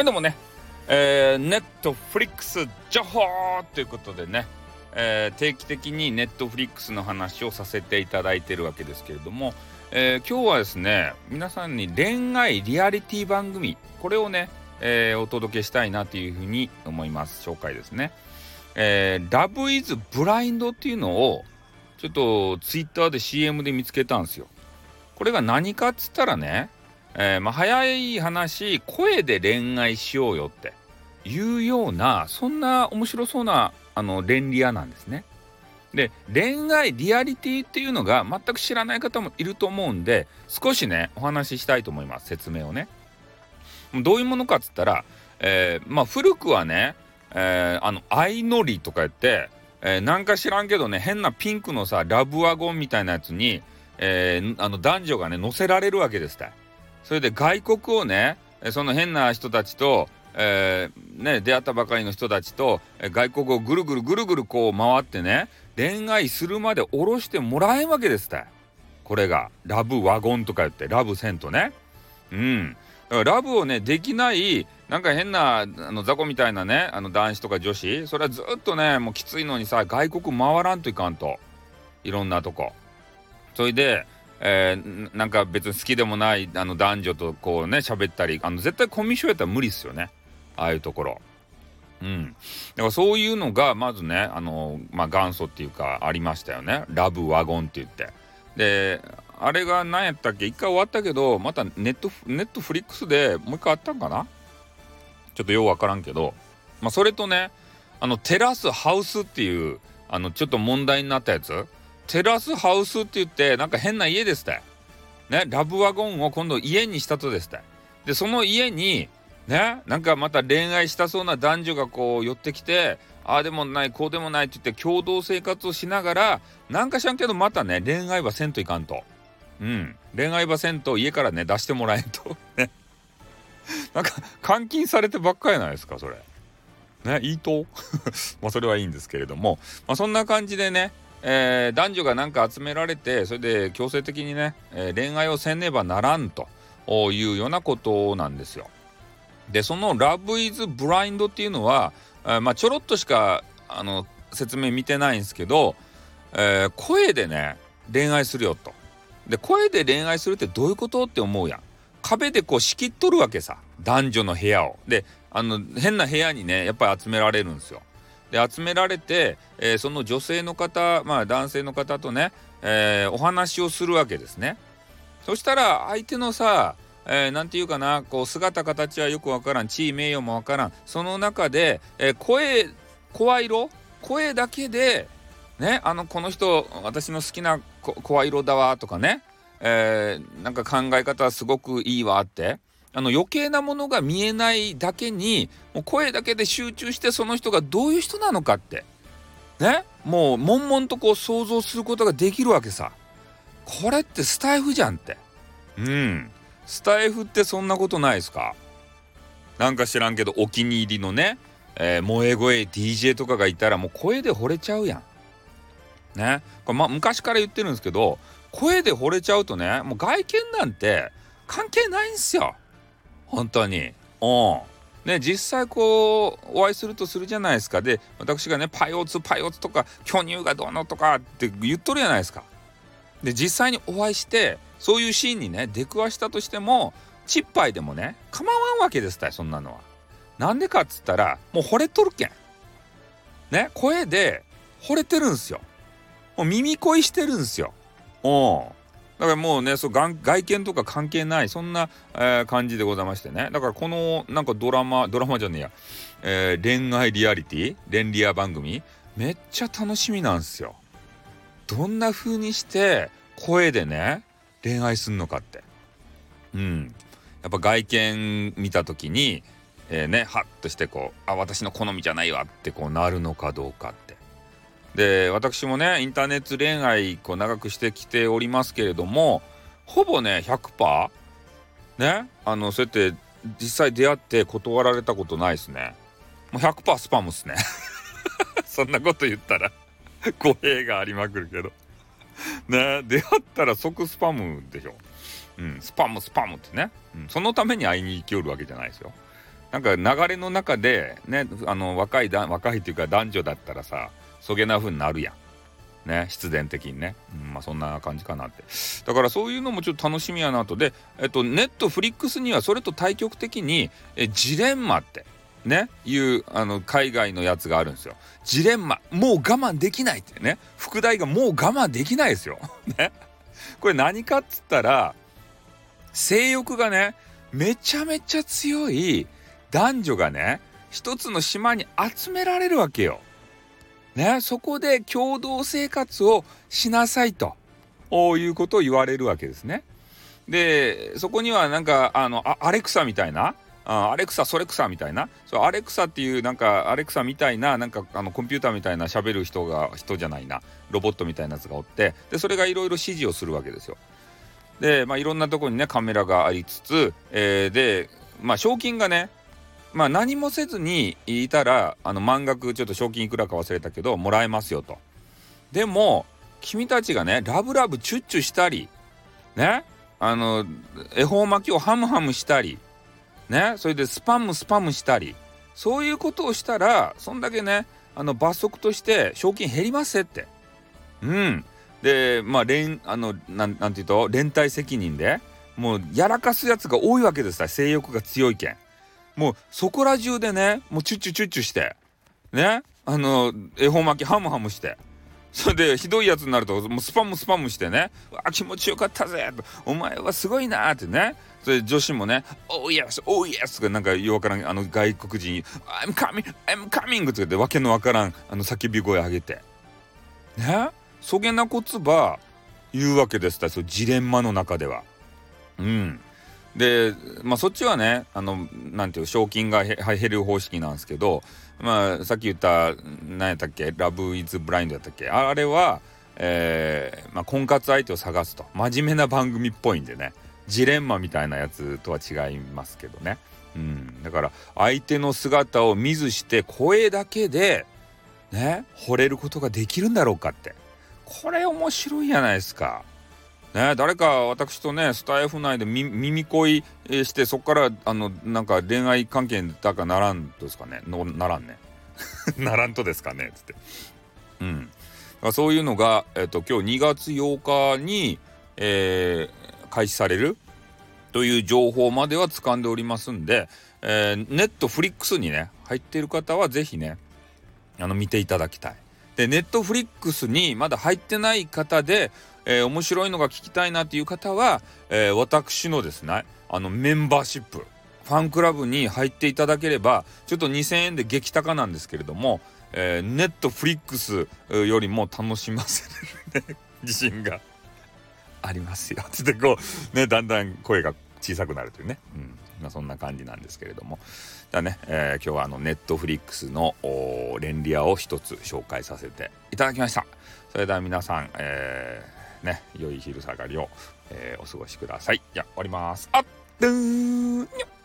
はいどうもね、えー、ネットフリックス情報ということでね、えー、定期的にネットフリックスの話をさせていただいてるわけですけれども、えー、今日はですね皆さんに恋愛リアリティ番組。これをね、えー、お届けしたいなというふうに思います。紹介ですね。えー、ラブイズブラインドっていうのをちょっとツイッターで CM で見つけたんですよ。これが何かっつったらねえー、まあ、早い話声で恋愛しようよっていうようなそんな面白そうなあの恋リアなんですね。で恋愛リアリティっていうのが全く知らない方もいると思うんで少しねお話ししたいと思います説明をね。どういうものかっつったら、えー、まあ古くはね、えー、あの相乗りとか言って、えー、なんか知らんけどね変なピンクのさラブワゴンみたいなやつに、えー、あの男女がね乗せられるわけですって。それで外国をねその変な人たちと、えー、ね、出会ったばかりの人たちと外国をぐるぐるぐるぐるこう回ってね恋愛するまで下ろしてもらえんわけですって。これが。ラブワゴンとか言ってラブセントね。うん。ラブをねできないなんか変なあの雑魚みたいなねあの男子とか女子。それはずっとねもうきついのにさ外国回らんといかんと。いろんなとこ。それでえー、なんか別に好きでもないあの男女とこうね喋ったりあの絶対コミュ障やったら無理っすよね。ああいうところ。うん、だからそういうのがまずねあの、まあ、元祖っていうかありましたよね。ラブワゴンって言って。であれが何やったっけ？一回終わったけどまたネットネットフリックスでもう一回あったんかな？ちょっとようわからんけど、まあ、それとねあのテラスハウスっていうあのちょっと問題になったやつ。テラスハウスって言ってなんか変な家ですってねラブワゴンを今度家にしたとですってでその家にねなんかまた恋愛したそうな男女がこう寄ってきてああでもないこうでもないって言って共同生活をしながらなんかしらんけどまたね恋愛はせんといかんと。うん。恋愛はせんと家からね出してもらえんと。ね。なんか監禁されてばっかりないですかそれ。ねいいと？まあそれはいいんですけれども。まあそんな感じでねえー、男女がなんか集められてそれで強制的にね、えー、恋愛をせねばならんというようなことなんですよ。でその「ラブ・イズ・ブラインド」っていうのは、えー、まあ、ちょろっとしかあの説明見てないんですけど、えー、声でね恋愛するよと。で声で恋愛するってどういうことって思うやん。壁でこう仕切っとるわけさ男女の部屋を。であの変な部屋にねやっぱり集められるんですよ。で集められて、えー、その女性の方まあ男性の方とね、えー、お話をするわけですね。そしたら相手のさえー、て言うかなこう姿形はよくわからん地位名誉もわからんその中で、えー、声声色声だけでねあのこの人私の好きな声色だわとかね、えー、なんか考え方すごくいいわってあの余計なものが見えないだけにもう声だけで集中してその人がどういう人なのかって。ね？もう悶々とこう想像することができるわけさ。これってスタイフじゃんって。うん。スタイフってそんなことないですか？なんか知らんけどお気に入りのね、えー、萌え声 DJ とかがいたらもう声で惚れちゃうやん。ね？これま昔から言ってるんですけど声で惚れちゃうとねもう外見なんて関係ないんすよ。本当に。うん。ね、実際こうお会いするとするじゃないですかで私がねパイオツパイオツとか巨乳がどうのとかって言っとるじゃないですか。で実際にお会いしてそういうシーンにね出くわしたとしてもチッパイでもね構わんわけですたいそんなのは。なんでかっつったらもう惚れとるけん。ね声で惚れてるんすよ。もう耳恋してるんすよ。うん。だからもうねそう外見とか関係ないそんな、えー、感じでございましてね。だからこのなんかドラマドラマじゃねえや、えー、恋愛リアリティ恋リア番組。めっちゃ楽しみなんですよ。どんな風にして声でね恋愛すんのかって。うん。やっぱ外見見た時にえー、ねハッとしてこうあ私の好みじゃないわってこうなるのかどうかって。で私もねインターネット恋愛こう長くしてきておりますけれどもほぼね100%ねあのそうやって実際出会って断られたことないですね。もう100%スパムっすね。そんなこと言ったら語弊がありまくるけど。ね出会ったら即スパムでしょ。うんスパムスパムってね、うん、そのために会いに行きよるわけじゃないですよ。なんか流れの中でねあの若い若いっていうか男女だったらさそげな風になるやん。ね必然的にね、うん、まあそんな感じかなって。だからそういうのもちょっと楽しみやなと。でえっとネットフリックスにはそれと対極的にえジレンマってねいうあの海外のやつがあるんですよ。ジレンマもう我慢できないってね。副題がもう我慢できないですよ。ね。これ何かっつったら性欲がねめちゃめちゃ強い男女がね一つの島に集められるわけよ。ね、そこで共同生活をしなさいということを言われるわけですね。でそこにはなんかあのアレクサみたいなあアレクサそれクサみたいなそうアレクサっていうなんかアレクサみたいななんかあのコンピューターみたいな喋る人が人じゃないなロボットみたいなやつがおってでそれがいろいろ指示をするわけですよ。でまあいろんなとこにねカメラがありつつ、えー、でまあ賞金がねまあ何もせずにいたらあの満額ちょっと賞金いくらか忘れたけどもらえますよと。でも君たちがねラブラブチュッチュしたりねあの恵方巻きをハムハムしたりねそれでスパムスパムしたりそういうことをしたらそんだけねあの罰則として賞金減りますって。うん。でまあ連あのなんなんていうと連帯責任でもうやらかすやつが多いわけです性欲が強いけん。もうそこら中でねもうチュッチュチュッチュしてねあの恵方巻きハムハムして。それでひどいやつになるともうスパムスパムしてね「あ気持ちよかったぜ」と「お前はすごいな」ってね。それ女子もね「おーイエスおーイエス」とかなんかよわからんあの外国人「I'm coming I'm coming」とかってわけのわからんあの叫び声上げて。ね？そげなこつば言うわけですそジレンマの中では。うん。でまあそっちはねあのなんていう賞金が減る方式なんですけどまあさっき言った何やったっけ「ラブ・イズ・ブラインド」やったっけあれは、えーまあ、婚活相手を探すと。真面目な番組っぽいんでね。ジレンマみたいなやつとは違いますけどね、うん、だから相手の姿を見ずして声だけでね惚れることができるんだろうかって。これ面白いじゃないですか。ね、誰か私とねスタイフ内で耳恋してそこからあのなんか恋愛関係だかならんとですかね。のならんね。ならんとですかね。つって。うん。そういうのが、えっと、今日2月8日に、えー、開始されるという情報までは掴んでおりますんで、えー、ネットフリックスにね入っている方は是非ねあの見ていただきたい。でネットフリックスにまだ入ってない方でえー、面白いのが聞きたいなっていう方は、えー、私のですねあのメンバーシップファンクラブに入っていただければちょっと2,000円で激高なんですけれども、えー、ネットフリックスよりも楽しませる、ね、自信が。ありますよ。ってこうねだんだん声が小さくなるというね、うん。まあ、そんな感じなんですけれどもだね、えー、今日はあのネットフリックスのレンリアを一つ紹介させていただきましたそれでは皆さん、えーね、良い昼下がりを、えー、お過ごしください。じゃあ、終わります。あっ、どーん